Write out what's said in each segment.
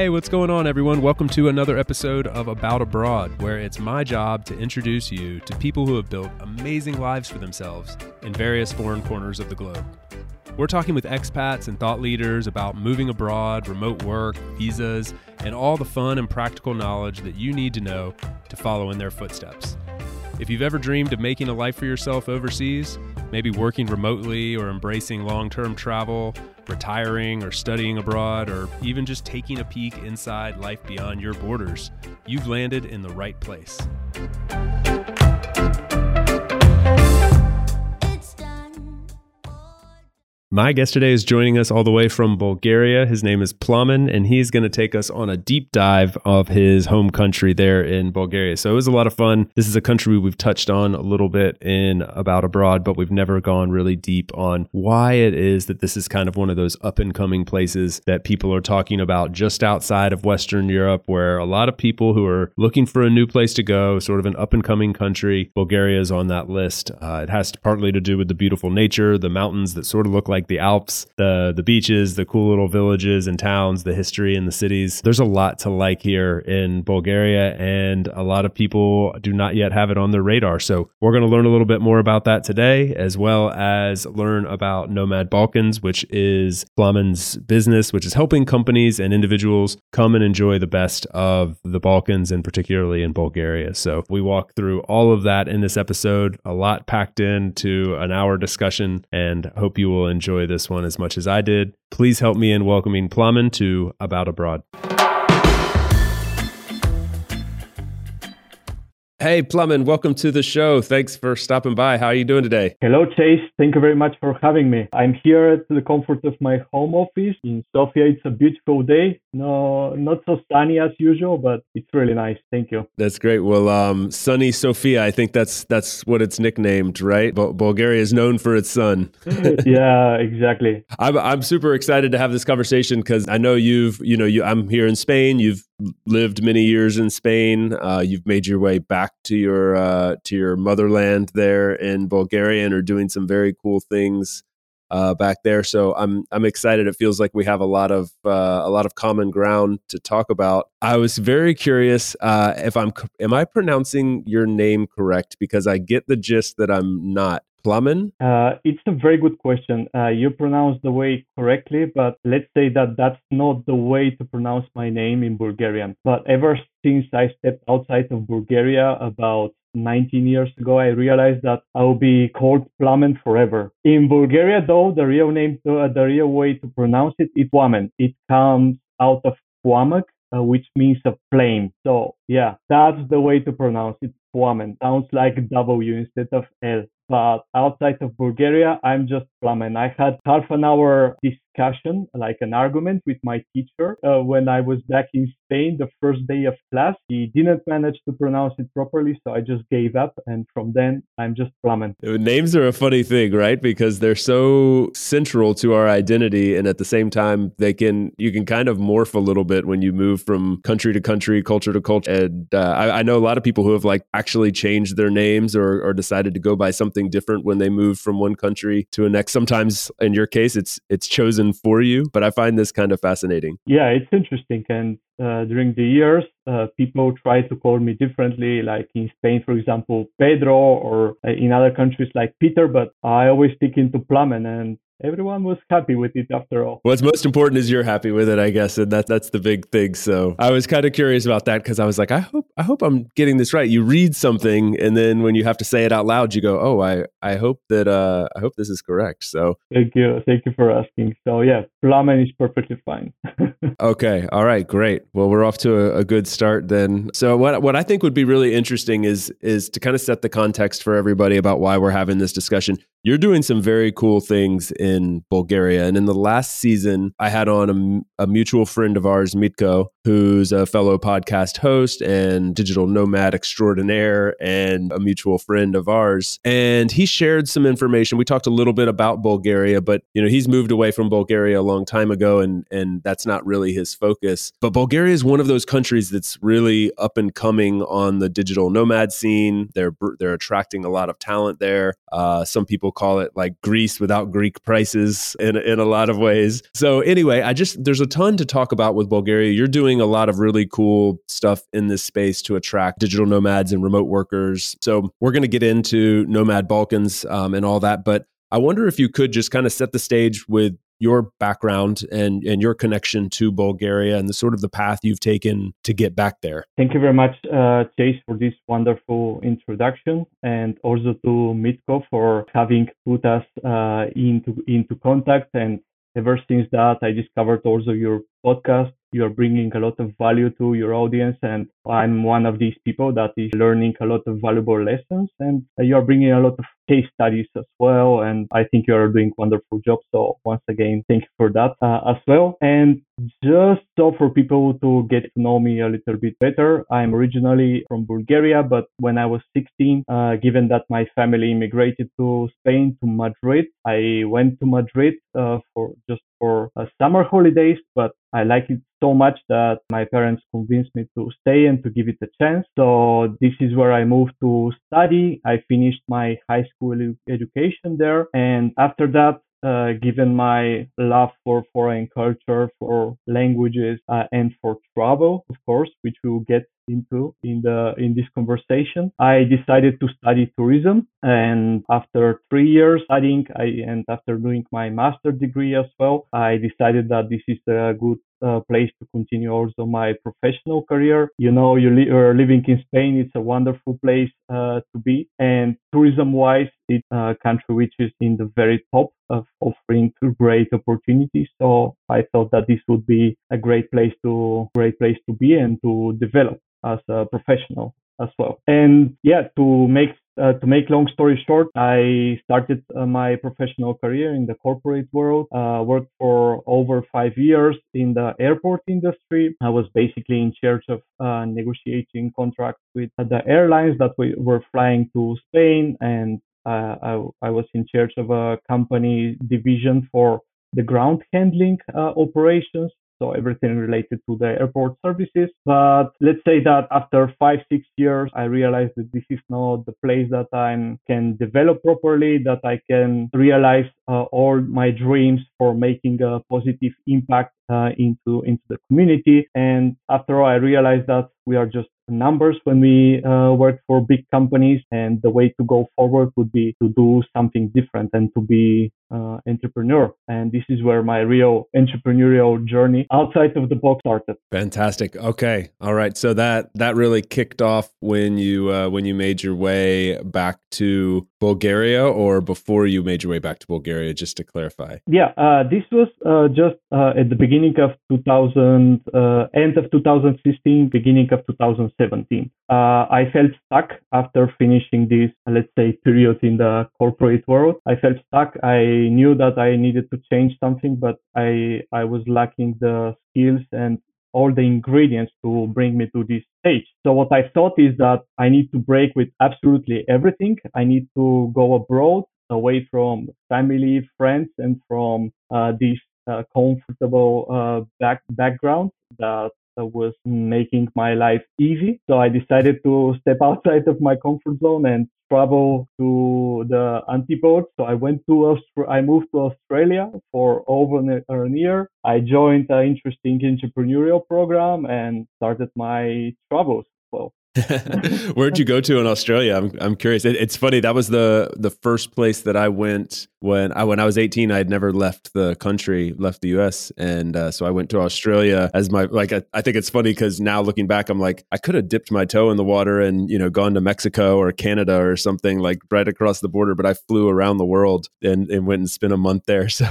Hey, what's going on, everyone? Welcome to another episode of About Abroad, where it's my job to introduce you to people who have built amazing lives for themselves in various foreign corners of the globe. We're talking with expats and thought leaders about moving abroad, remote work, visas, and all the fun and practical knowledge that you need to know to follow in their footsteps. If you've ever dreamed of making a life for yourself overseas, maybe working remotely or embracing long term travel, retiring or studying abroad, or even just taking a peek inside life beyond your borders, you've landed in the right place. My guest today is joining us all the way from Bulgaria. His name is Plamen, and he's going to take us on a deep dive of his home country there in Bulgaria. So it was a lot of fun. This is a country we've touched on a little bit in About Abroad, but we've never gone really deep on why it is that this is kind of one of those up and coming places that people are talking about just outside of Western Europe, where a lot of people who are looking for a new place to go, sort of an up and coming country, Bulgaria is on that list. Uh, it has to, partly to do with the beautiful nature, the mountains that sort of look like like the Alps, the the beaches, the cool little villages and towns, the history and the cities. There's a lot to like here in Bulgaria, and a lot of people do not yet have it on their radar. So we're going to learn a little bit more about that today, as well as learn about Nomad Balkans, which is Plamen's business, which is helping companies and individuals come and enjoy the best of the Balkans, and particularly in Bulgaria. So we walk through all of that in this episode, a lot packed into an hour discussion, and hope you will enjoy enjoy this one as much as I did. Please help me in welcoming Plamen to About Abroad. Hey, Plamen, welcome to the show. Thanks for stopping by. How are you doing today? Hello, Chase. Thank you very much for having me. I'm here at the comfort of my home office in Sofia. It's a beautiful day. No, not so sunny as usual, but it's really nice. Thank you. That's great. Well, um, sunny Sofia, I think that's that's what it's nicknamed, right? B- Bulgaria is known for its sun. yeah, exactly. I'm I'm super excited to have this conversation because I know you've you know you I'm here in Spain. You've lived many years in Spain. Uh, you've made your way back to your uh, to your motherland there in Bulgaria and are doing some very cool things uh, back there. So I'm I'm excited. It feels like we have a lot of uh, a lot of common ground to talk about. I was very curious uh, if I'm am I pronouncing your name correct because I get the gist that I'm not. Plamen? Uh, it's a very good question. Uh, you pronounce the way correctly, but let's say that that's not the way to pronounce my name in Bulgarian. But ever since I stepped outside of Bulgaria about 19 years ago, I realized that I'll be called Plamen forever. In Bulgaria, though, the real name, uh, the real way to pronounce it is Plamen. It comes out of Płamek, uh, which means a flame. So yeah, that's the way to pronounce it. Plamen sounds like W instead of L. But outside of Bulgaria, I'm just Plamen. I had half an hour discussion, like an argument with my teacher uh, when I was back in Spain the first day of class. He didn't manage to pronounce it properly, so I just gave up. And from then, I'm just Plamen. Names are a funny thing, right? Because they're so central to our identity, and at the same time, they can you can kind of morph a little bit when you move from country to country, culture to culture. And uh, I, I, know a lot of people who have like actually changed their names or, or decided to go by something different when they move from one country to a next. Sometimes, in your case, it's it's chosen for you. But I find this kind of fascinating. Yeah, it's interesting, and uh, during the years, uh, people try to call me differently, like in Spain, for example, Pedro, or uh, in other countries like Peter, but I always stick into Plamen, and everyone was happy with it after all. What's most important is you're happy with it, I guess, and that that's the big thing. So I was kind of curious about that because I was like, I hope I hope I'm getting this right. You read something, and then when you have to say it out loud, you go, Oh, I I hope that uh I hope this is correct. So thank you, thank you for asking. So yeah, Plamen is perfectly fine. okay, all right, great. Well, we're off to a, a good start then. So what what I think would be really interesting is is to kind of set the context for everybody about why we're having this discussion. You're doing some very cool things in Bulgaria. And in the last season, I had on a, a, mutual friend of ours, Mitko, who's a fellow podcast host and digital nomad extraordinaire and a mutual friend of ours. And he shared some information. We talked a little bit about Bulgaria, but you know, he's moved away from Bulgaria a long time ago and and that's not really his focus. But Bulgaria is one of those countries that's really up and coming on the digital nomad scene. They're they're attracting a lot of talent there. Uh, some people call it like Greece without Greek prices in in a lot of ways. So anyway, I just there's a ton to talk about with Bulgaria. You're doing doing a lot of really cool stuff in this space to attract digital nomads and remote workers. So we're going to get into Nomad Balkans um, and all that, but I wonder if you could just kind of set the stage with your background and, and your connection to Bulgaria and the sort of the path you've taken to get back there. Thank you very much, uh, Chase, for this wonderful introduction, and also to Mitko for having put us uh, into into contact. And ever since that, I discovered also your podcast you're bringing a lot of value to your audience and i'm one of these people that is learning a lot of valuable lessons and you're bringing a lot of case studies as well and i think you're doing wonderful job. So once again thank you for that uh, as well. And just so for people to get to know me a little bit better i'm originally from bulgaria but when i was 16 uh, given that my family immigrated to spain to madrid i went to madrid uh, for just for uh, summer holidays but I like it so much that my parents convinced me to stay and to give it a chance. So this is where I moved to study. I finished my high school education there. And after that, uh, given my love for foreign culture, for languages, uh, and for travel, of course, which we will get into in the in this conversation. I decided to study tourism, and after three years studying, I and after doing my master degree as well, I decided that this is a good uh, place to continue also my professional career. You know, you li- are living in Spain; it's a wonderful place uh, to be, and tourism-wise, it's a country which is in the very top of offering great opportunities. So I thought that this would be a great place to great place to be and to develop as a professional as well. And yeah, to make uh, to make long story short, I started uh, my professional career in the corporate world. Uh, worked for over five years in the airport industry. I was basically in charge of uh, negotiating contracts with the airlines that we were flying to Spain, and uh, I, I, was in charge of a company division for the ground handling operations so everything related to the airport services. But let's say that after five, six years, I realized that this is not the place that I can develop properly, that I can realize uh, all my dreams for making a positive impact uh, into into the community. And after all, I realized that we are just numbers when we uh, work for big companies, and the way to go forward would be to do something different and to be uh, entrepreneur. And this is where my real entrepreneurial journey outside of the box started. Fantastic. Okay. All right. So that that really kicked off when you uh, when you made your way back to Bulgaria, or before you made your way back to Bulgaria. Just to clarify. Yeah. Uh, this was uh, just uh, at the beginning of 2000, uh, end of 2016, beginning of 2017. I felt stuck after finishing this, let's say, period in the corporate world. I felt stuck. I knew that I needed to change something, but I I was lacking the skills and all the ingredients to bring me to this stage. So what I thought is that I need to break with absolutely everything. I need to go abroad, away from family, friends, and from uh, this uh, comfortable uh, back background that was making my life easy. So I decided to step outside of my comfort zone and travel to the antipodes. So I went to Aust- I moved to Australia for over uh, a year. I joined an interesting entrepreneurial program and started my travels. Well, Where'd you go to in Australia? I'm I'm curious. It, it's funny. That was the the first place that I went when I when I was 18. I had never left the country, left the U.S., and uh, so I went to Australia as my like. I, I think it's funny because now looking back, I'm like I could have dipped my toe in the water and you know gone to Mexico or Canada or something like right across the border. But I flew around the world and, and went and spent a month there. So,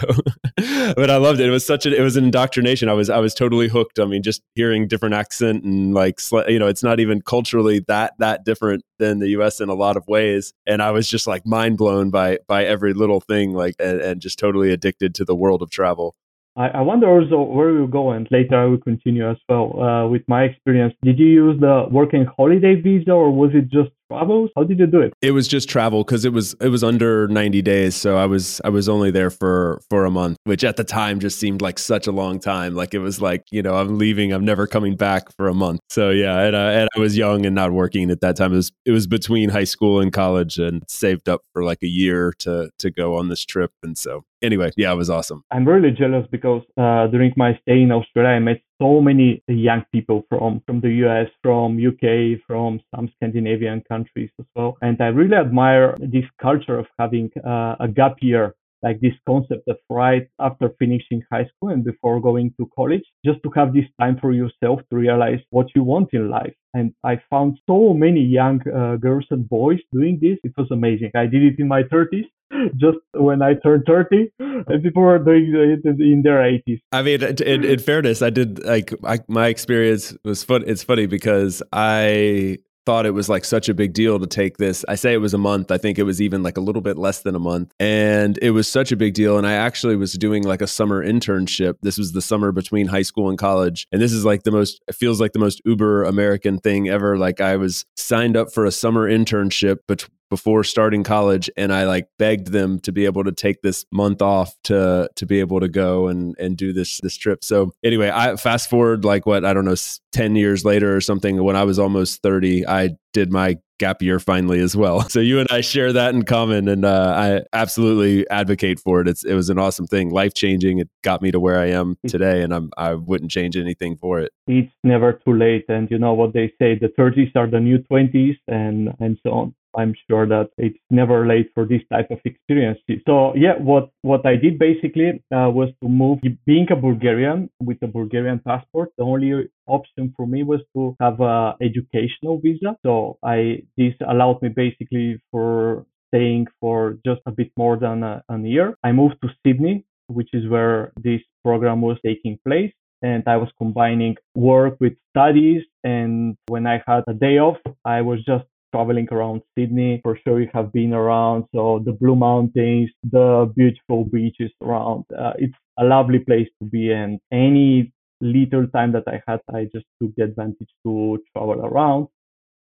but I loved it. It was such a it was an indoctrination. I was I was totally hooked. I mean, just hearing different accent and like you know, it's not even culture culturally that that different than the US in a lot of ways. And I was just like mind blown by by every little thing, like and, and just totally addicted to the world of travel. I, wonder also where you go, and later I will continue as well uh, with my experience. Did you use the working holiday visa, or was it just travels? How did you do it? It was just travel because it was it was under 90 days, so I was I was only there for for a month, which at the time just seemed like such a long time. Like it was like you know I'm leaving, I'm never coming back for a month. So yeah, and, uh, and I was young and not working at that time. It was it was between high school and college, and saved up for like a year to to go on this trip, and so anyway, yeah, it was awesome. I'm really jealous because uh, during my stay in Australia, I met so many young people from from the US, from UK, from some Scandinavian countries as well. And I really admire this culture of having uh, a gap year like this concept of right after finishing high school and before going to college, just to have this time for yourself to realize what you want in life. And I found so many young uh, girls and boys doing this. It was amazing. I did it in my 30s, just when I turned 30, and people were doing it in their 80s. I mean, in, in fairness, I did like I, my experience was fun. It's funny because I thought it was like such a big deal to take this. I say it was a month. I think it was even like a little bit less than a month. And it was such a big deal. And I actually was doing like a summer internship. This was the summer between high school and college. And this is like the most, it feels like the most uber American thing ever. Like I was signed up for a summer internship but before starting college and I like begged them to be able to take this month off to to be able to go and and do this this trip. So anyway, I fast forward like what I don't know 10 years later or something when I was almost 30, I did my gap year finally as well. So you and I share that in common, and uh, I absolutely advocate for it. It's it was an awesome thing, life changing. It got me to where I am today, and I'm I wouldn't change anything for it. It's never too late, and you know what they say: the 30s are the new 20s, and and so on. I'm sure that it's never late for this type of experience. So yeah, what what I did basically uh, was to move. Being a Bulgarian with a Bulgarian passport, the only option for me was to have a educational visa. So I this allowed me basically for staying for just a bit more than a, a year. I moved to Sydney, which is where this program was taking place and I was combining work with studies. And when I had a day off, I was just traveling around Sydney. For sure, you have been around. So the Blue Mountains, the beautiful beaches around. Uh, it's a lovely place to be. And any little time that I had, I just took the advantage to travel around.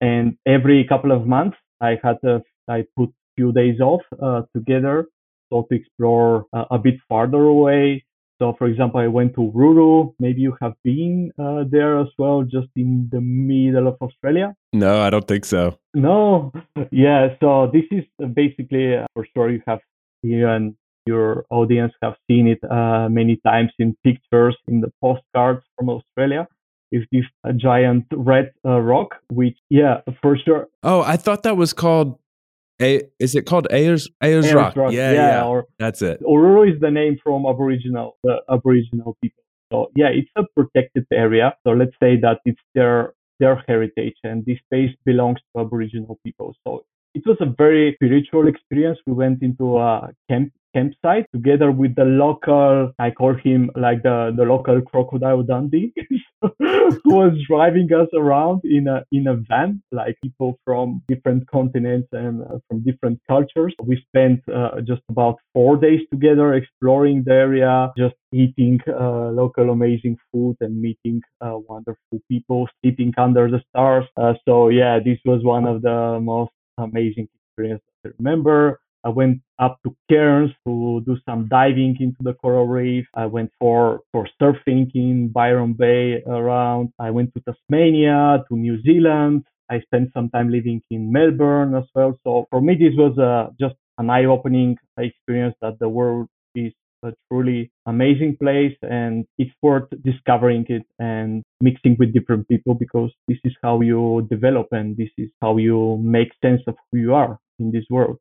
And every couple of months, I had a, I put few days off uh, together so to explore uh, a bit farther away so, for example, I went to Uluru. Maybe you have been uh, there as well, just in the middle of Australia. No, I don't think so. No, yeah. So this is basically, uh, for sure, you have you and your audience have seen it uh, many times in pictures, in the postcards from Australia. Is this a giant red uh, rock? Which, yeah, for sure. Oh, I thought that was called a, is it called Ayers Ayers, Ayers Rock? Rock? Yeah, yeah, yeah. Or, That's it. Uluru is the name from Aboriginal the Aboriginal people. So yeah, it's a protected area. So let's say that it's their their heritage and this space belongs to Aboriginal people. So it was a very spiritual experience. We went into a camp campsite together with the local, I call him like the, the local crocodile Dundee, who was driving us around in a, in a van, like people from different continents and uh, from different cultures. We spent uh, just about four days together exploring the area, just eating uh, local amazing food and meeting uh, wonderful people, sleeping under the stars. Uh, so yeah, this was one of the most amazing experiences I remember. I went up to Cairns to do some diving into the coral reef. I went for, for surfing in Byron Bay around. I went to Tasmania, to New Zealand. I spent some time living in Melbourne as well. So for me, this was uh, just an eye-opening experience that the world is a truly amazing place and it's worth discovering it and mixing with different people because this is how you develop and this is how you make sense of who you are in this world.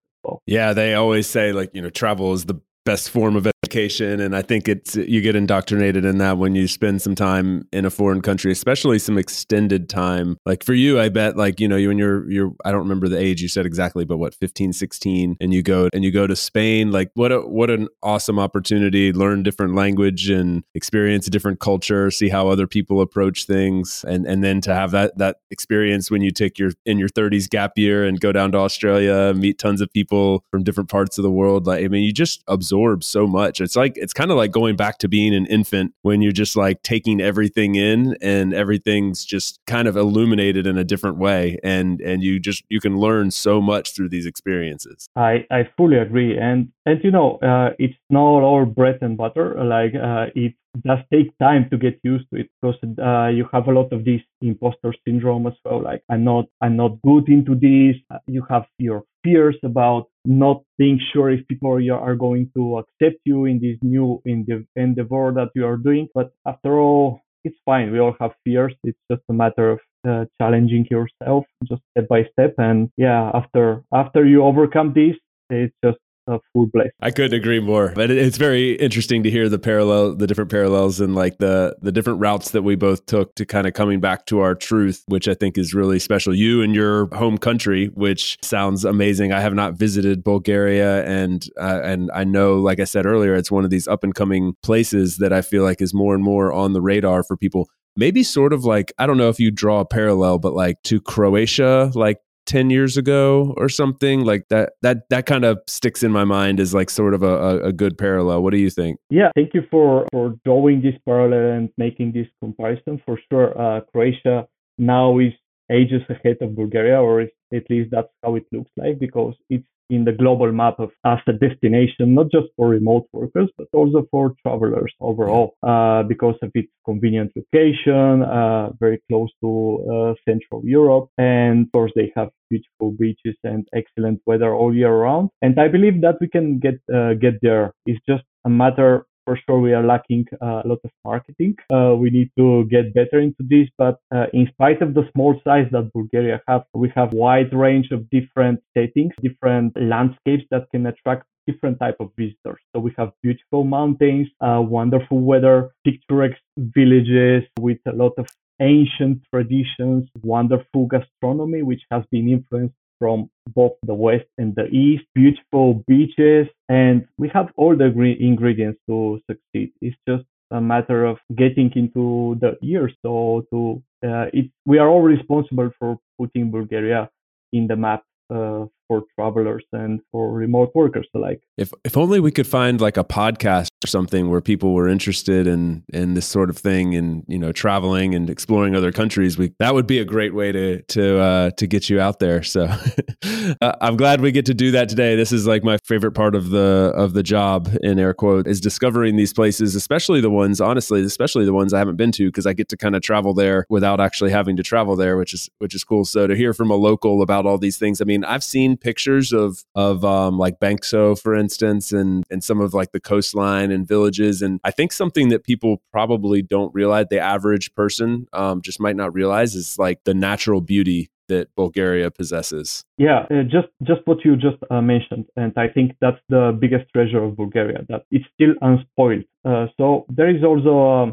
Yeah, they always say like, you know, travel is the best form of education. And i think it's you get indoctrinated in that when you spend some time in a foreign country especially some extended time. Like for you i bet like you know you when you're you're i don't remember the age you said exactly but what 15 16 and you go and you go to spain like what a what an awesome opportunity learn different language and experience a different culture see how other people approach things and and then to have that that experience when you take your in your 30s gap year and go down to australia meet tons of people from different parts of the world. Like i mean you just absorb so much. It's like it's kind of like going back to being an infant when you're just like taking everything in and everything's just kind of illuminated in a different way and and you just you can learn so much through these experiences. I I fully agree and and you know uh, it's not all bread and butter like uh, it does take time to get used to it because uh, you have a lot of this imposter syndrome as well like i'm not i'm not good into this you have your fears about not being sure if people are going to accept you in this new in the endeavor that you are doing but after all it's fine. We all have fears. It's just a matter of uh, challenging yourself just step by step. And yeah, after after you overcome this, it's just a full bliss. I couldn't agree more. But it's very interesting to hear the parallel, the different parallels, and like the the different routes that we both took to kind of coming back to our truth, which I think is really special. You and your home country, which sounds amazing. I have not visited Bulgaria, and uh, and I know, like I said earlier, it's one of these up and coming places that I feel like is more and more on the radar for people maybe sort of like I don't know if you draw a parallel, but like to Croatia, like 10 years ago or something like that that that kind of sticks in my mind as like sort of a, a, good parallel. What do you think? Yeah thank you for for drawing this parallel and making this comparison. For sure uh, croatia now is ages ahead of bulgaria or at least that's how it looks like because it's in the global map of as a destination, not just for remote workers, but also for travelers overall, uh, because of its convenient location, uh, very close to uh, Central Europe. And of course, they have beautiful beaches and excellent weather all year round. And I believe that we can get, uh, get there. It's just a matter for sure we are lacking uh, a lot of marketing. Uh, we need to get better into this, but uh, in spite of the small size that Bulgaria have, we have wide range of different settings, different landscapes that can attract different type of visitors. So we have beautiful mountains, uh, wonderful weather, picturesque villages with a lot of ancient traditions, wonderful gastronomy, which has been influenced from both the west and the east, beautiful beaches, and we have all the ingredients to succeed. It's just a matter of getting into the ears. So to uh, it, we are all responsible for putting Bulgaria in the map uh, for travelers and for remote workers alike. If if only we could find like a podcast or something where people were interested in in this sort of thing and you know traveling and exploring other countries, we that would be a great way to to uh, to get you out there. So uh, I'm glad we get to do that today. This is like my favorite part of the of the job in air quote is discovering these places, especially the ones honestly, especially the ones I haven't been to because I get to kind of travel there without actually having to travel there, which is which is cool. So to hear from a local about all these things, I mean, I've seen pictures of of um, like Bansko, for instance, and and some of like the coastline and villages. And I think something that people probably don't realize, the average person um, just might not realize, is like the natural beauty that Bulgaria possesses. Yeah, uh, just just what you just uh, mentioned, and I think that's the biggest treasure of Bulgaria that it's still unspoiled. Uh, so there is also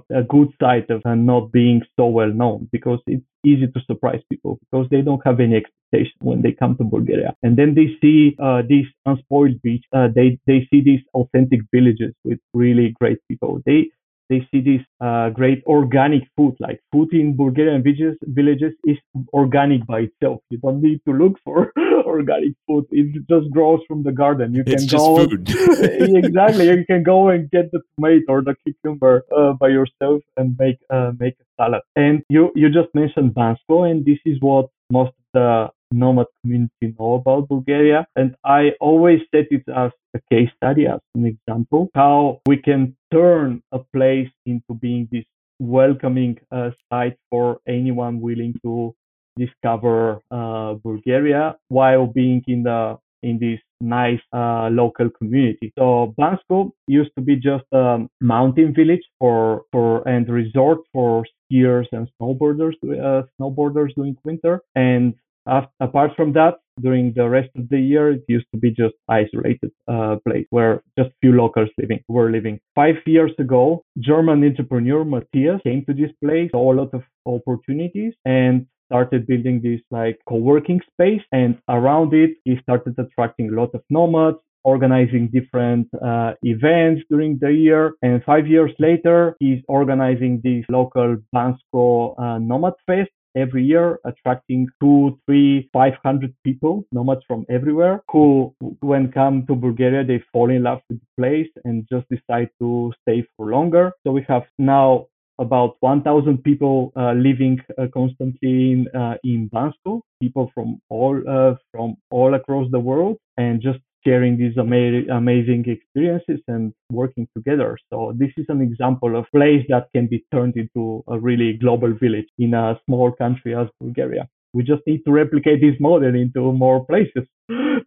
a, a good side of uh, not being so well known because it's easy to surprise people because they don't have any expectation when they come to Bulgaria, and then they see uh, these unspoiled beach. Uh, they they see these authentic villages with really great people. They they see this uh, great organic food. Like food in Bulgarian villages, villages is organic by itself. You don't need to look for organic food. It just grows from the garden. You it's can go exactly. You can go and get the tomato or the cucumber uh, by yourself and make uh, make a salad. And you you just mentioned Bansko, and this is what most of the nomad community know about Bulgaria. And I always set it as a case study, as an example, how we can turn a place into being this welcoming uh, site for anyone willing to discover uh, Bulgaria while being in the in this nice uh, local community. So Bansko used to be just a mountain village for for and resort for skiers and snowboarders uh, snowboarders during winter. And apart from that, during the rest of the year, it used to be just isolated uh, place where just few locals living were living. Five years ago, German entrepreneur Matthias came to this place, saw a lot of opportunities, and started building this like co-working space. And around it, he started attracting a lot of nomads, organizing different uh, events during the year. And five years later, he's organizing this local Bansko uh, Nomad Fest every year, attracting two, three, five hundred people, nomads from everywhere, who, when come to Bulgaria, they fall in love with the place and just decide to stay for longer. So we have now about 1,000 people uh, living uh, constantly in uh, in Bansko, people from all uh, from all across the world, and just sharing these ama- amazing experiences and working together. So this is an example of place that can be turned into a really global village in a small country as Bulgaria. We just need to replicate this model into more places.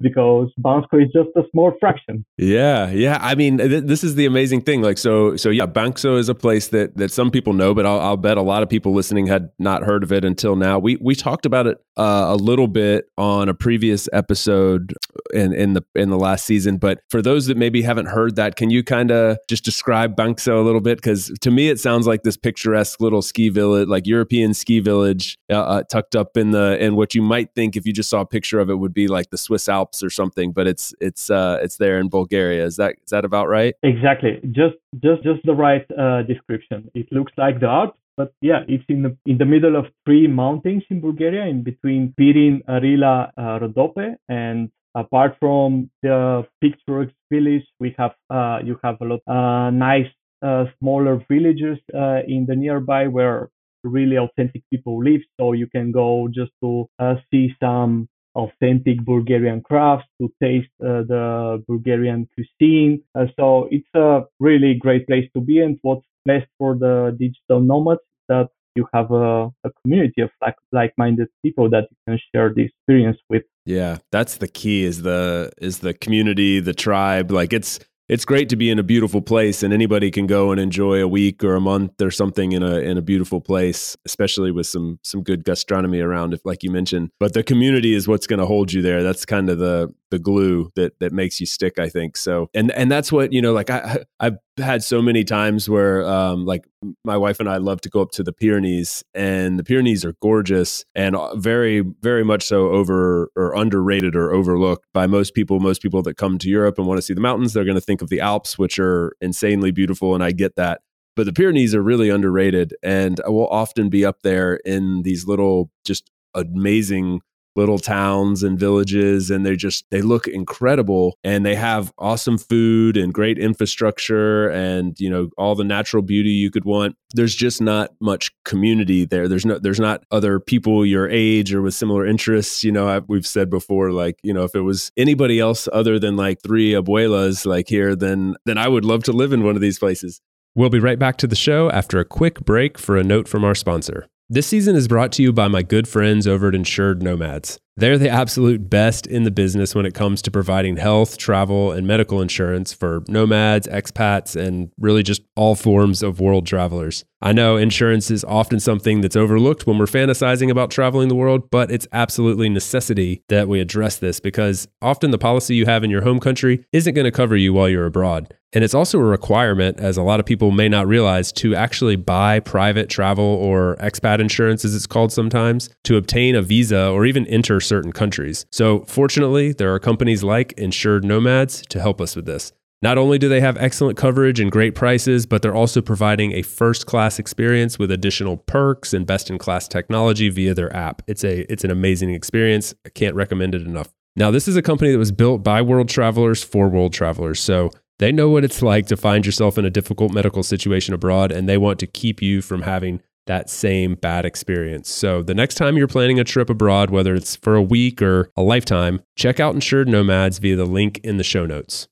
Because Bansko is just a small fraction. Yeah, yeah. I mean, th- this is the amazing thing. Like, so, so yeah, Bansko is a place that that some people know, but I'll, I'll, bet a lot of people listening had not heard of it until now. We we talked about it uh, a little bit on a previous episode in in the in the last season, but for those that maybe haven't heard that, can you kind of just describe Bansko a little bit? Because to me, it sounds like this picturesque little ski village, like European ski village, uh, uh, tucked up in the in what you might think if you just saw a picture of it would be like the Swiss Alps or something, but it's it's uh, it's there in Bulgaria. Is that is that about right? Exactly. Just just just the right uh, description. It looks like the Alps, but yeah, it's in the in the middle of three mountains in Bulgaria, in between Pirin, Arila, uh, Rodope, and apart from the picturesque village, we have uh, you have a lot uh, nice uh, smaller villages uh, in the nearby where really authentic people live. So you can go just to uh, see some authentic Bulgarian crafts, to taste uh, the Bulgarian cuisine. Uh, so it's a really great place to be. And what's best for the digital nomads that you have a, a community of like, like-minded people that you can share the experience with. Yeah, that's the key is the is the community, the tribe. Like it's it's great to be in a beautiful place and anybody can go and enjoy a week or a month or something in a in a beautiful place especially with some some good gastronomy around if like you mentioned. But the community is what's going to hold you there. That's kind of the the glue that that makes you stick i think. So and and that's what you know like i i've had so many times where um like my wife and i love to go up to the pyrenees and the pyrenees are gorgeous and very very much so over or underrated or overlooked by most people. Most people that come to europe and want to see the mountains they're going to think of the alps which are insanely beautiful and i get that. But the Pyrenees are really underrated, and I will often be up there in these little, just amazing little towns and villages and they just they look incredible and they have awesome food and great infrastructure and you know all the natural beauty you could want. There's just not much community there. There's no there's not other people your age or with similar interests. You know I've, we've said before like you know if it was anybody else other than like three abuelas like here then then I would love to live in one of these places. We'll be right back to the show after a quick break for a note from our sponsor. This season is brought to you by my good friends over at Insured Nomads. They're the absolute best in the business when it comes to providing health, travel, and medical insurance for nomads, expats, and really just all forms of world travelers. I know insurance is often something that's overlooked when we're fantasizing about traveling the world, but it's absolutely necessity that we address this because often the policy you have in your home country isn't going to cover you while you're abroad. And it's also a requirement, as a lot of people may not realize, to actually buy private travel or expat insurance, as it's called sometimes, to obtain a visa or even enter certain countries. So, fortunately, there are companies like Insured Nomads to help us with this. Not only do they have excellent coverage and great prices, but they're also providing a first class experience with additional perks and best in class technology via their app. It's a it's an amazing experience. I can't recommend it enough. Now, this is a company that was built by world travelers for world travelers. So, they know what it's like to find yourself in a difficult medical situation abroad and they want to keep you from having that same bad experience. So the next time you're planning a trip abroad, whether it's for a week or a lifetime, check out Insured Nomads via the link in the show notes.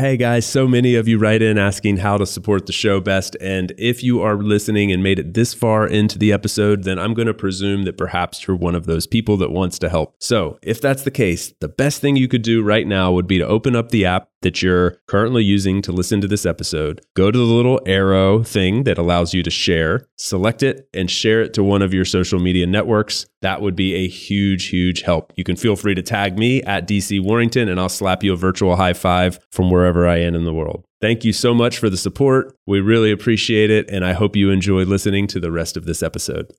Hey guys, so many of you write in asking how to support the show best. And if you are listening and made it this far into the episode, then I'm going to presume that perhaps you're one of those people that wants to help. So if that's the case, the best thing you could do right now would be to open up the app that you're currently using to listen to this episode, go to the little arrow thing that allows you to share, select it, and share it to one of your social media networks. That would be a huge, huge help. You can feel free to tag me at DC Warrington, and I'll slap you a virtual high five from wherever I am in the world. Thank you so much for the support. We really appreciate it, and I hope you enjoy listening to the rest of this episode.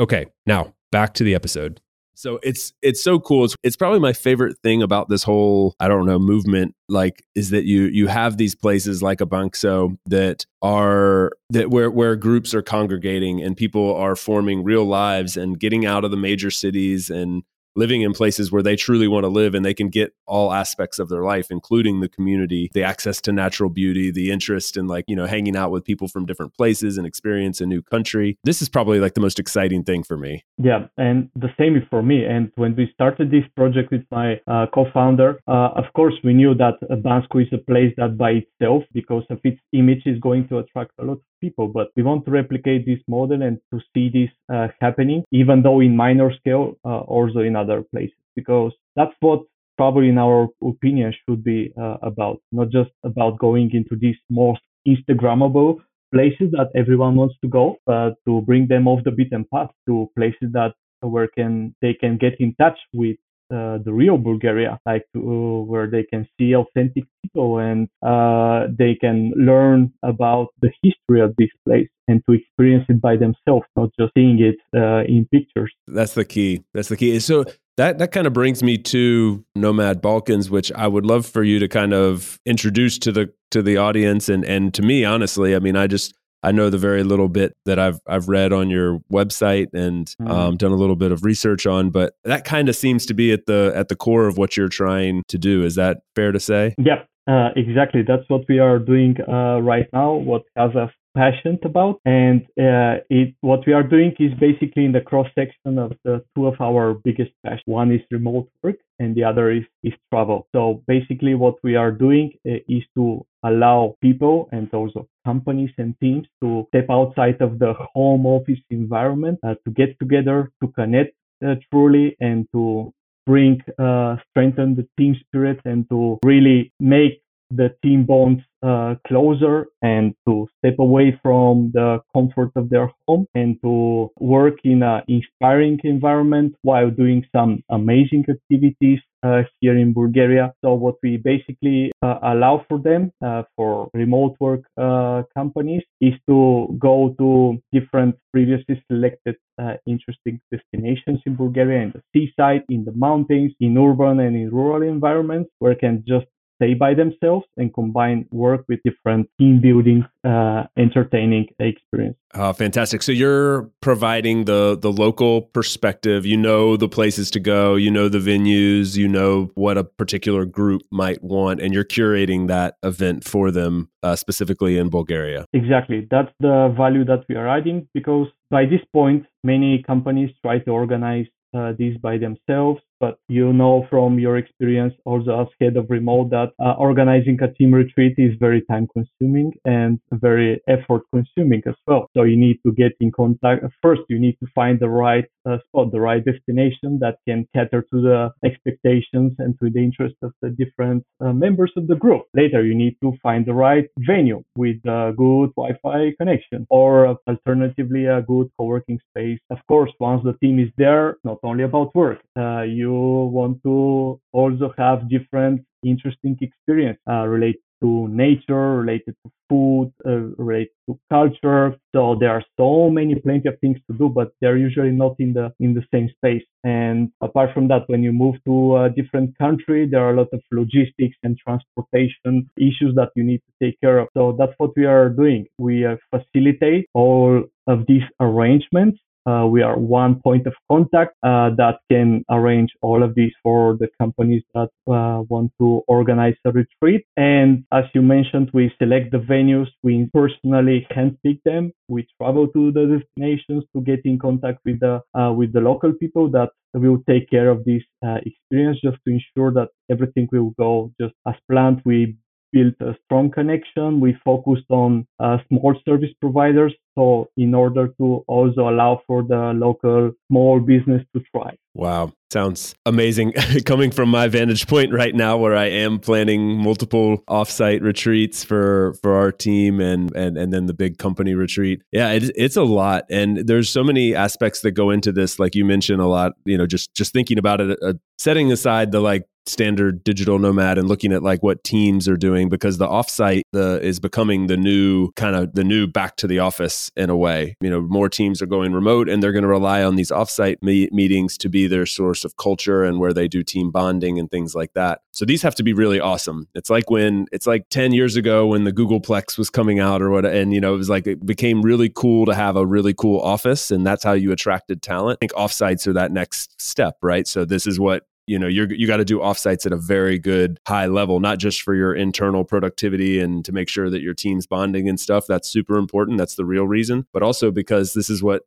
Okay, now back to the episode. So it's it's so cool. It's it's probably my favorite thing about this whole I don't know movement like is that you you have these places like a Bansko that are that where where groups are congregating and people are forming real lives and getting out of the major cities and living in places where they truly want to live and they can get all aspects of their life including the community the access to natural beauty the interest in like you know hanging out with people from different places and experience a new country. This is probably like the most exciting thing for me. Yeah and the same for me. And when we started this project with my uh, co-founder uh, of course we knew that Bansko is a place that by itself because of its image is going to attract a lot of people. But we want to replicate this model and to see this uh, happening even though in minor scale uh, also in other places because that's what probably in our opinion, should be uh, about. Not just about going into these most Instagrammable places that everyone wants to go, but to bring them off the beaten path to places that where can they can get in touch with the real Bulgaria, like uh, where they can see authentic people and uh, they can learn about the history of this place and to experience it by themselves, not just seeing it uh, in pictures. That's the key. That's the key. So that that kind of brings me to Nomad Balkans, which I would love for you to kind of introduce to the to the audience and and to me, honestly. I mean, I just I know the very little bit that I've I've read on your website and mm-hmm. um, done a little bit of research on, but that kind of seems to be at the at the core of what you're trying to do. Is that fair to say? Yep, uh, exactly. That's what we are doing uh, right now. What has us passionate about. And uh, it, what we are doing is basically in the cross section of the two of our biggest passions. One is remote work and the other is, is travel. So basically what we are doing uh, is to allow people and also companies and teams to step outside of the home office environment, uh, to get together, to connect uh, truly and to bring, uh, strengthen the team spirit and to really make the team bonds uh, closer and to step away from the comfort of their home and to work in an inspiring environment while doing some amazing activities uh, here in Bulgaria. So what we basically uh, allow for them uh, for remote work uh, companies is to go to different previously selected uh, interesting destinations in Bulgaria, in the seaside, in the mountains, in urban and in rural environments where can just stay by themselves and combine work with different team building, uh, entertaining experience. Oh, fantastic! So you're providing the the local perspective. You know the places to go. You know the venues. You know what a particular group might want, and you're curating that event for them uh, specifically in Bulgaria. Exactly. That's the value that we are adding because by this point, many companies try to organize uh, these by themselves but you know from your experience also as head of remote that uh, organizing a team retreat is very time consuming and very effort consuming as well. So you need to get in contact. First, you need to find the right uh, spot, the right destination that can cater to the expectations and to the interest of the different uh, members of the group. Later, you need to find the right venue with a good Wi-Fi connection or alternatively a good co-working space. Of course, once the team is there, not only about work, uh, you want to also have different interesting experience uh, related to nature, related to food, uh, related to culture. So there are so many, plenty of things to do, but they're usually not in the in the same space. And apart from that, when you move to a different country, there are a lot of logistics and transportation issues that you need to take care of. So that's what we are doing. We uh, facilitate all of these arrangements uh, we are one point of contact uh, that can arrange all of these for the companies that uh, want to organize a retreat. And as you mentioned, we select the venues. We personally handpick them. We travel to the destinations to get in contact with the uh, with the local people that will take care of this uh, experience, just to ensure that everything will go just as planned. We built a strong connection. We focused on uh, small service providers. So in order to also allow for the local small business to thrive. Wow. Sounds amazing coming from my vantage point right now where I am planning multiple offsite retreats for for our team and and and then the big company retreat. Yeah, it, it's a lot and there's so many aspects that go into this like you mentioned a lot, you know, just just thinking about it uh, setting aside the like standard digital nomad and looking at like what teams are doing because the offsite the is becoming the new kind of the new back to the office in a way. You know more teams are going remote and they're going to rely on these offsite me- meetings to be their source of culture and where they do team bonding and things like that. So these have to be really awesome. It's like when it's like 10 years ago when the googleplex was coming out or what and you know it was like it became really cool to have a really cool office and that's how you attracted talent. I think offsites are that next step right? So this is what you know you're you got to do offsites at a very good high level not just for your internal productivity and to make sure that your team's bonding and stuff. That's super important. That's the real reason. But also because this is what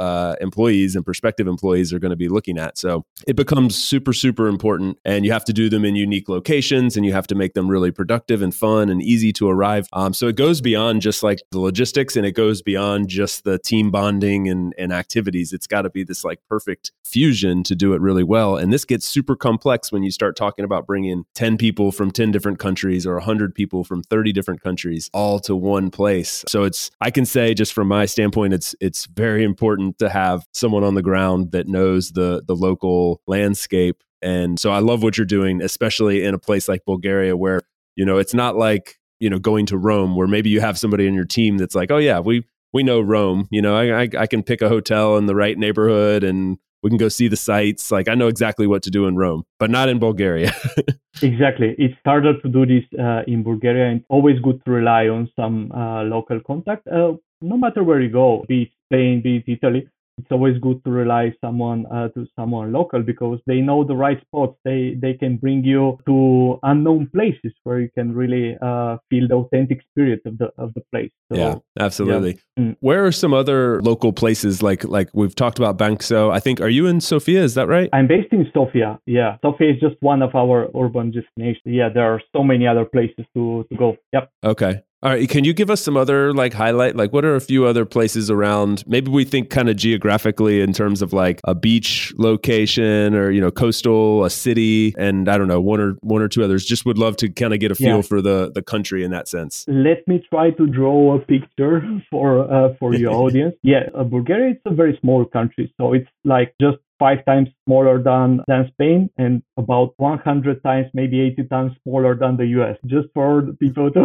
uh, employees and prospective employees are going to be looking at. So it becomes super, super important. And you have to do them in unique locations and you have to make them really productive and fun and easy to arrive. Um, so it goes beyond just like the logistics and it goes beyond just the team bonding and, and activities. It's got to be this like perfect fusion to do it really well. And this gets super complex when you start talking about bringing 10 people from 10 different countries or 100 people from 30 different countries all to one place. So it's, I can say just from my standpoint, it's, it's very important to have someone on the ground that knows the, the local landscape. And so I love what you're doing, especially in a place like Bulgaria where, you know, it's not like, you know, going to Rome where maybe you have somebody in your team that's like, oh yeah, we, we know Rome. You know, I, I, I can pick a hotel in the right neighborhood and we can go see the sites. Like I know exactly what to do in Rome, but not in Bulgaria. exactly. It's harder to do this uh, in Bulgaria and always good to rely on some uh, local contact. Uh, no matter where you go, be it Spain, be it Italy, it's always good to rely someone uh, to someone local because they know the right spots. They they can bring you to unknown places where you can really uh, feel the authentic spirit of the of the place. So, yeah, absolutely. Yeah. Mm. Where are some other local places like like we've talked about Bansko? I think are you in Sofia? Is that right? I'm based in Sofia. Yeah, Sofia is just one of our urban destinations. Yeah, there are so many other places to to go. Yep. Okay. All right, can you give us some other like highlight? Like, what are a few other places around? Maybe we think kind of geographically in terms of like a beach location or you know coastal, a city, and I don't know one or one or two others. Just would love to kind of get a feel yeah. for the the country in that sense. Let me try to draw a picture for uh, for your audience. Yeah, uh, Bulgaria is a very small country, so it's like just five times smaller than, than Spain and about 100 times, maybe 80 times smaller than the US, just for people to,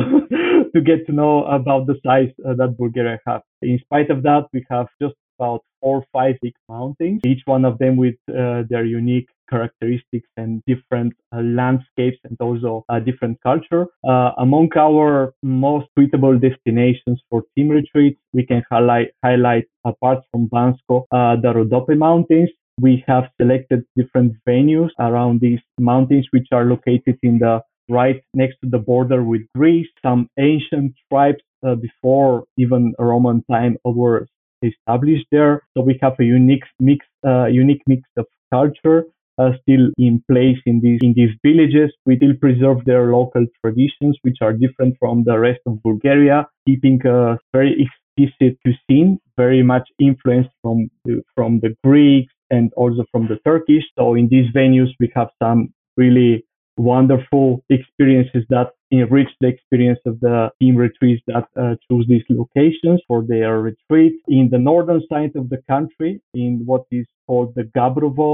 to get to know about the size uh, that Bulgaria has. In spite of that, we have just about four or five big mountains, each one of them with uh, their unique characteristics and different uh, landscapes and also a different culture. Uh, among our most suitable destinations for team retreats, we can highlight, highlight apart from Bansko, uh, the Rhodope Mountains, we have selected different venues around these mountains, which are located in the right next to the border with Greece. Some ancient tribes uh, before even Roman time were established there. So we have a unique mix, uh, unique mix of culture uh, still in place in these in these villages. We still preserve their local traditions, which are different from the rest of Bulgaria, keeping a very explicit cuisine, very much influenced from the, from the Greeks, and also from the Turkish. So in these venues, we have some really wonderful experiences that enrich the experience of the team retreats that uh, choose these locations for their retreat. In the northern side of the country, in what is called the Gabrovo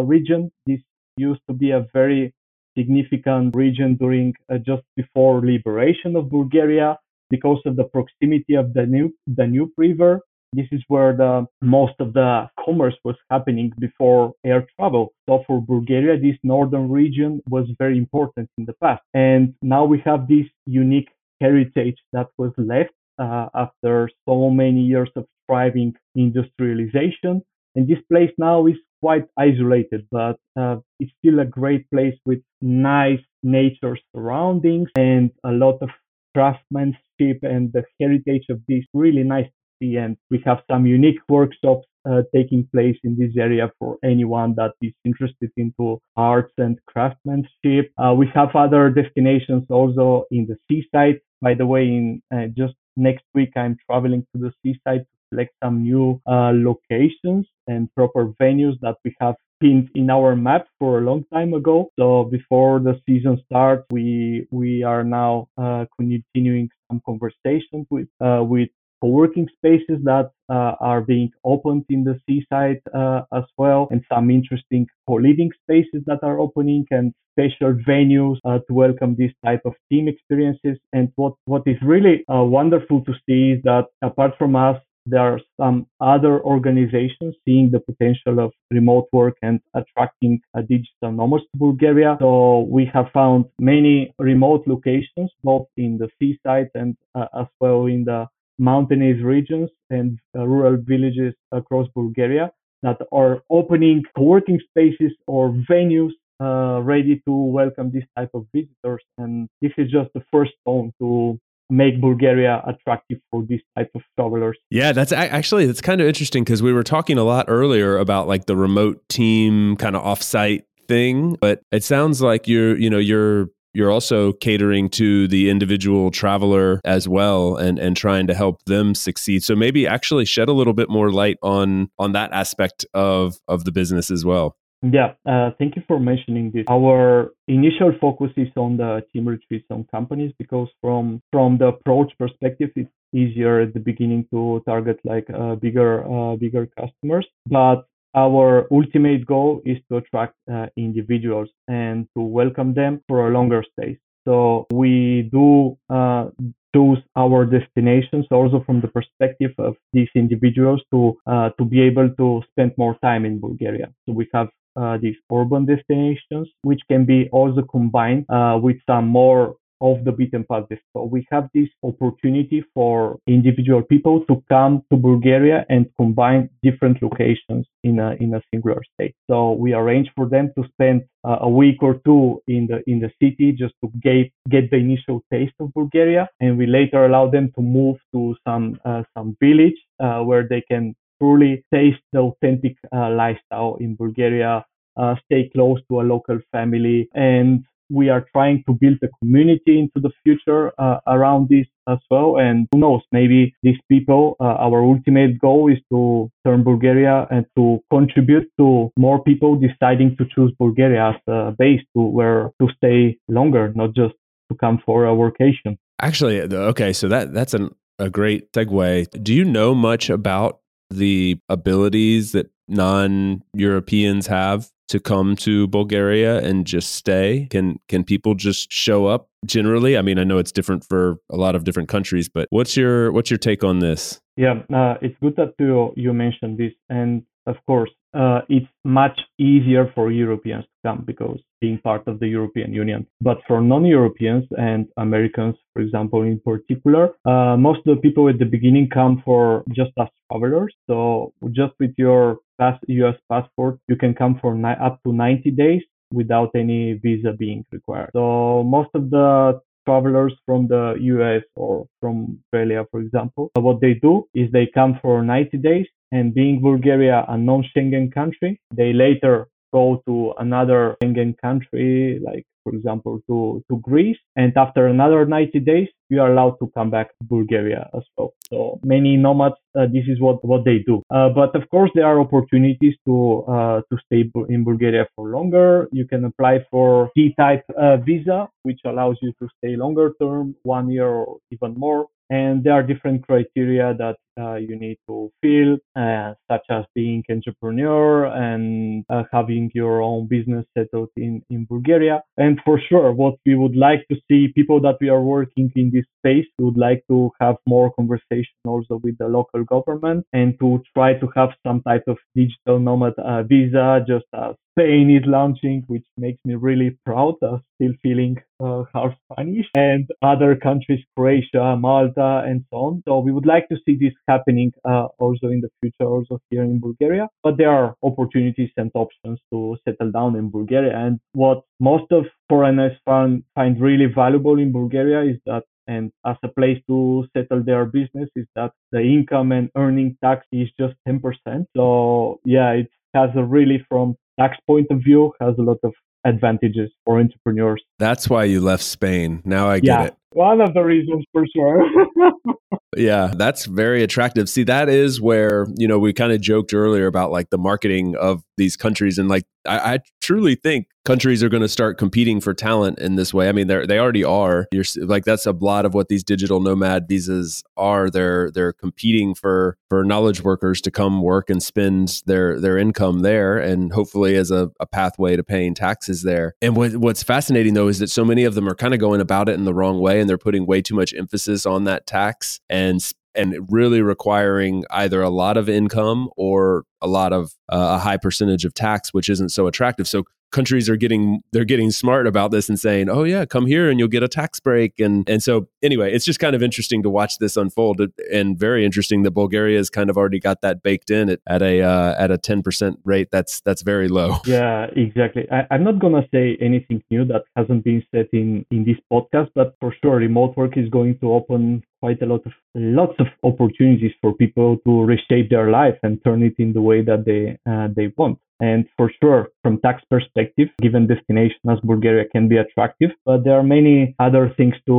uh, region, this used to be a very significant region during uh, just before liberation of Bulgaria because of the proximity of the Danube, Danube River this is where the most of the commerce was happening before air travel. So for Bulgaria, this northern region was very important in the past. And now we have this unique heritage that was left uh, after so many years of thriving industrialization. And this place now is quite isolated, but uh, it's still a great place with nice nature surroundings and a lot of craftsmanship and the heritage of this really nice and we have some unique workshops uh, taking place in this area for anyone that is interested into arts and craftsmanship. Uh, we have other destinations also in the seaside. By the way, in uh, just next week, I'm traveling to the seaside to select some new uh, locations and proper venues that we have pinned in our map for a long time ago. So before the season starts, we we are now uh, continuing some conversations with uh, with co-working spaces that uh, are being opened in the seaside uh, as well, and some interesting co-living spaces that are opening and special venues uh, to welcome this type of team experiences. And what, what is really uh, wonderful to see is that apart from us, there are some other organizations seeing the potential of remote work and attracting a digital nomads to Bulgaria. So we have found many remote locations, both in the seaside and uh, as well in the mountainous regions and uh, rural villages across Bulgaria that are opening co-working spaces or venues uh, ready to welcome this type of visitors. And this is just the first stone to make Bulgaria attractive for this type of travelers. Yeah, that's actually that's kind of interesting because we were talking a lot earlier about like the remote team kind of offsite thing, but it sounds like you're you know you're you're also catering to the individual traveler as well and and trying to help them succeed so maybe actually shed a little bit more light on on that aspect of of the business as well yeah, uh, thank you for mentioning this. Our initial focus is on the team retreats on companies because from from the approach perspective, it's easier at the beginning to target like uh, bigger uh, bigger customers. But our ultimate goal is to attract uh, individuals and to welcome them for a longer stay. So we do uh, choose our destinations also from the perspective of these individuals to uh, to be able to spend more time in Bulgaria. So we have uh, these urban destinations, which can be also combined uh, with some more of the beaten path. So we have this opportunity for individual people to come to Bulgaria and combine different locations in a in a singular state. So we arrange for them to spend uh, a week or two in the in the city just to get get the initial taste of Bulgaria, and we later allow them to move to some uh, some village uh, where they can truly taste the authentic uh, lifestyle in Bulgaria. Uh, stay close to a local family and we are trying to build a community into the future uh, around this as well. And who knows, maybe these people, uh, our ultimate goal is to turn Bulgaria and to contribute to more people deciding to choose Bulgaria as a base to where to stay longer, not just to come for a vacation. Actually, okay, so that that's an, a great segue. Do you know much about the abilities that non Europeans have to come to Bulgaria and just stay? Can can people just show up generally? I mean, I know it's different for a lot of different countries, but what's your what's your take on this? Yeah, uh, it's good that you you mentioned this, and of course, uh, it's much easier for Europeans to come because being part of the European Union. But for non-Europeans and Americans, for example, in particular, uh, most of the people at the beginning come for just as travelers. So just with your U.S. passport, you can come for ni- up to 90 days without any visa being required. So most of the travelers from the US or from Australia, for example, what they do is they come for 90 days and being Bulgaria a non-Schengen country, they later go to another Schengen country, like for example to, to Greece, and after another 90 days, you are allowed to come back to Bulgaria as well. So many nomads, uh, this is what, what they do. Uh, but of course, there are opportunities to uh, to stay in Bulgaria for longer. You can apply for D-type uh, visa, which allows you to stay longer term, one year or even more and there are different criteria that uh, you need to feel, uh, such as being entrepreneur and uh, having your own business settled in, in Bulgaria. And for sure, what we would like to see people that we are working in this space, we would like to have more conversation also with the local government and to try to have some type of digital nomad uh, visa, just as Spain is launching, which makes me really proud. Uh, still feeling uh, half Spanish, and other countries, Croatia, Malta, and so on. So we would like to see this happening uh, also in the future, also here in Bulgaria. But there are opportunities and options to settle down in Bulgaria. And what most of foreigners find find really valuable in Bulgaria is that and as a place to settle their business is that the income and earning tax is just 10%. So yeah, it has a really from tax point of view has a lot of advantages for entrepreneurs. That's why you left Spain. Now I get yeah, it. One of the reasons for sure. yeah, that's very attractive. See, that is where, you know, we kind of joked earlier about like the marketing of these countries and like I, I truly think countries are going to start competing for talent in this way. I mean, they they already are. You're like that's a lot of what these digital nomad visas are. They're they're competing for for knowledge workers to come work and spend their their income there, and hopefully as a, a pathway to paying taxes there. And what what's fascinating though is that so many of them are kind of going about it in the wrong way, and they're putting way too much emphasis on that tax and and really requiring either a lot of income or a lot of uh, a high percentage of tax, which isn't so attractive. So countries are getting they're getting smart about this and saying, "Oh yeah, come here and you'll get a tax break." And and so anyway, it's just kind of interesting to watch this unfold, and very interesting that Bulgaria has kind of already got that baked in at, at a uh, at a ten percent rate. That's that's very low. Yeah, exactly. I, I'm not gonna say anything new that hasn't been said in in this podcast, but for sure, remote work is going to open quite a lot of lots of opportunities for people to reshape their life and turn it in the way that they uh, they want. And for sure, from tax perspective, given destination as Bulgaria can be attractive, but there are many other things to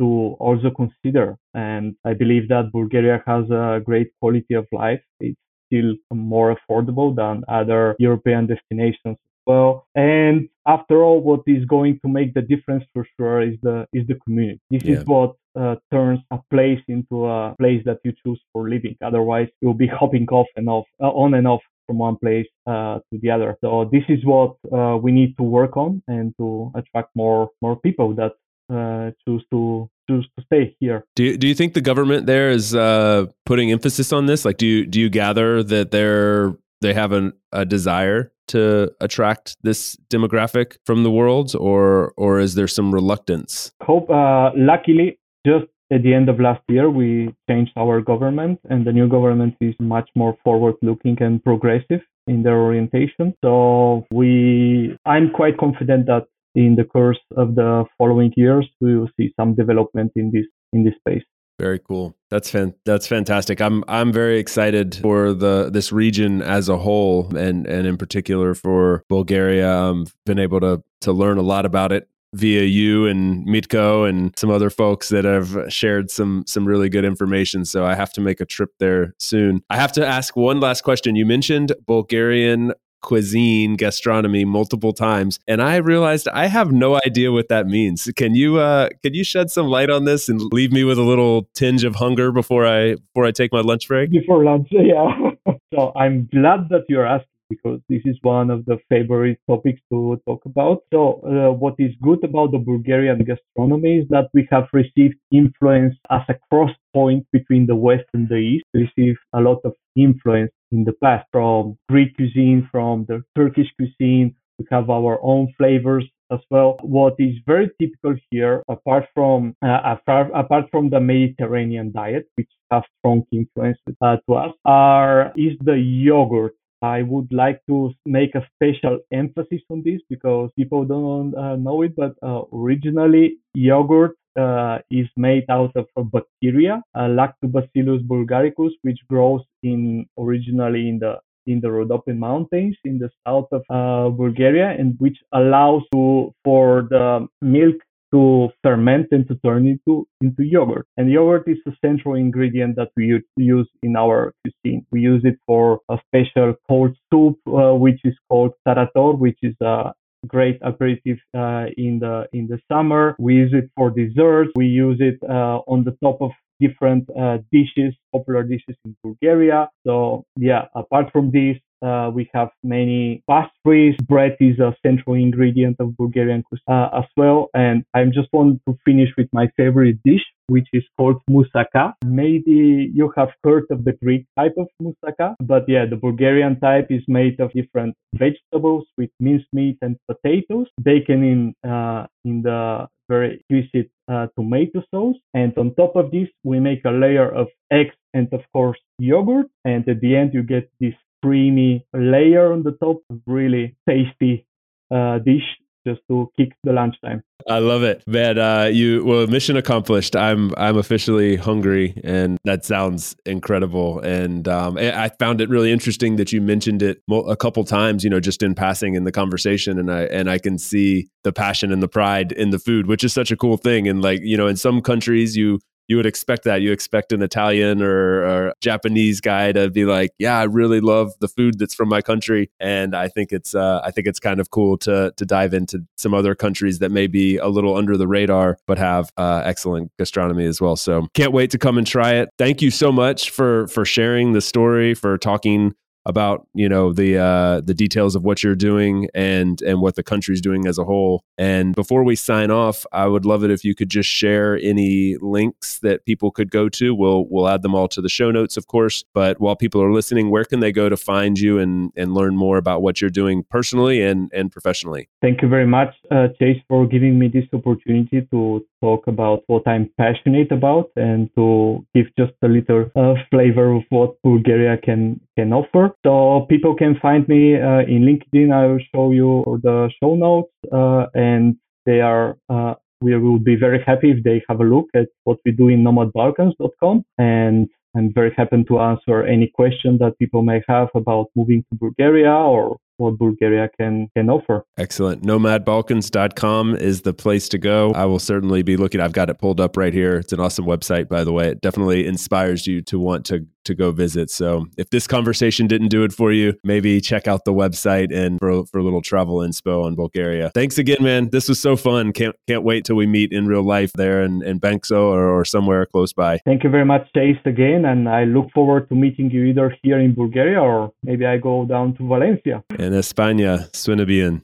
to also consider. And I believe that Bulgaria has a great quality of life. It's still more affordable than other European destinations well. And after all, what is going to make the difference for sure is the is the community. This yeah. is what uh, turns a place into a place that you choose for living. Otherwise, you'll be hopping off and off, uh, on and off from one place uh, to the other. So this is what uh, we need to work on and to attract more more people that uh, choose to choose to stay here. Do you, do you think the government there is uh, putting emphasis on this? Like, do you do you gather that they're they have an, a desire to attract this demographic from the world, or or is there some reluctance? Hope. Uh, luckily, just at the end of last year, we changed our government, and the new government is much more forward-looking and progressive in their orientation. So we, I'm quite confident that in the course of the following years, we will see some development in this in this space. Very cool. That's fan- that's fantastic. I'm I'm very excited for the this region as a whole, and and in particular for Bulgaria. I've been able to to learn a lot about it via you and Mitko and some other folks that have shared some some really good information. So I have to make a trip there soon. I have to ask one last question. You mentioned Bulgarian cuisine gastronomy multiple times and i realized i have no idea what that means can you uh can you shed some light on this and leave me with a little tinge of hunger before i before i take my lunch break before lunch yeah so i'm glad that you're asking because this is one of the favorite topics to talk about. So, uh, what is good about the Bulgarian gastronomy is that we have received influence as a cross point between the West and the East. We received a lot of influence in the past from Greek cuisine, from the Turkish cuisine. We have our own flavors as well. What is very typical here, apart from uh, apart, from the Mediterranean diet, which has strong influence uh, to us, are is the yogurt I would like to make a special emphasis on this because people don't uh, know it, but uh, originally yogurt uh, is made out of a bacteria, Lactobacillus bulgaricus, which grows in originally in the in the Rhodope Mountains in the south of uh, Bulgaria, and which allows to for the milk to ferment and to turn into into yogurt. And yogurt is a central ingredient that we use in our cuisine. We use it for a special cold soup, uh, which is called tarator, which is a great aperitif uh, in the in the summer. We use it for desserts. We use it uh, on the top of different uh, dishes, popular dishes in Bulgaria. So yeah, apart from this, uh, we have many pastries. Bread is a central ingredient of Bulgarian cuisine uh, as well. And I just want to finish with my favorite dish, which is called moussaka. Maybe you have heard of the Greek type of moussaka, but yeah, the Bulgarian type is made of different vegetables with minced meat and potatoes, bacon in uh, in the very exquisite uh, tomato sauce. And on top of this, we make a layer of eggs and of course yogurt. And at the end, you get this creamy layer on the top. Really tasty uh, dish just to kick the lunchtime. I love it, man. Uh, you well, mission accomplished. I'm I'm officially hungry, and that sounds incredible. And um, I found it really interesting that you mentioned it a couple times. You know, just in passing in the conversation, and I and I can see the passion and the pride in the food, which is such a cool thing. And like you know, in some countries, you you would expect that. You expect an Italian or, or, Japanese guy to be like, "Yeah, I really love the food that's from my country," and I think it's uh, I think it's kind of cool to to dive into some other countries that may be a little under the radar but have uh, excellent gastronomy as well. So can't wait to come and try it. Thank you so much for for sharing the story, for talking about you know the uh, the details of what you're doing and and what the country's doing as a whole. And before we sign off, I would love it if you could just share any links that people could go to. We'll we'll add them all to the show notes, of course. But while people are listening, where can they go to find you and and learn more about what you're doing personally and and professionally? Thank you very much, uh, Chase, for giving me this opportunity to talk about what I'm passionate about and to give just a little uh, flavor of what Bulgaria can can offer. So people can find me uh, in LinkedIn. I will show you the show notes, uh, and they are. Uh, we will be very happy if they have a look at what we do in nomadbalkans.com and I'm very happy to answer any question that people may have about moving to Bulgaria or what Bulgaria can can offer. Excellent. Nomadbalkans.com is the place to go. I will certainly be looking. I've got it pulled up right here. It's an awesome website, by the way. It definitely inspires you to want to to go visit. So if this conversation didn't do it for you, maybe check out the website and for, for a little travel inspo on Bulgaria. Thanks again, man. This was so fun. Can't can't wait till we meet in real life there in, in Bansko or, or somewhere close by. Thank you very much, Chase, again. And I look forward to meeting you either here in Bulgaria or maybe I go down to Valencia. En España. Suena bien.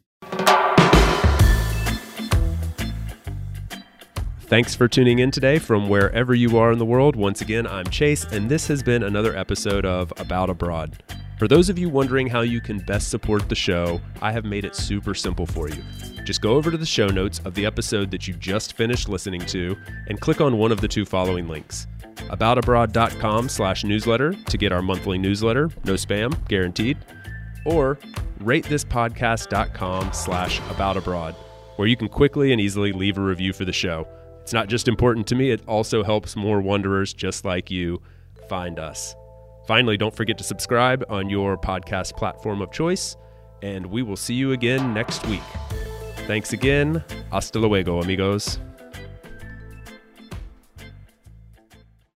Thanks for tuning in today from wherever you are in the world. Once again, I'm Chase, and this has been another episode of About Abroad. For those of you wondering how you can best support the show, I have made it super simple for you. Just go over to the show notes of the episode that you just finished listening to and click on one of the two following links. Aboutabroad.com slash newsletter to get our monthly newsletter, no spam, guaranteed, or ratethispodcast.com slash aboutabroad, where you can quickly and easily leave a review for the show. It's not just important to me, it also helps more wanderers just like you find us. Finally, don't forget to subscribe on your podcast platform of choice, and we will see you again next week. Thanks again. Hasta luego, amigos.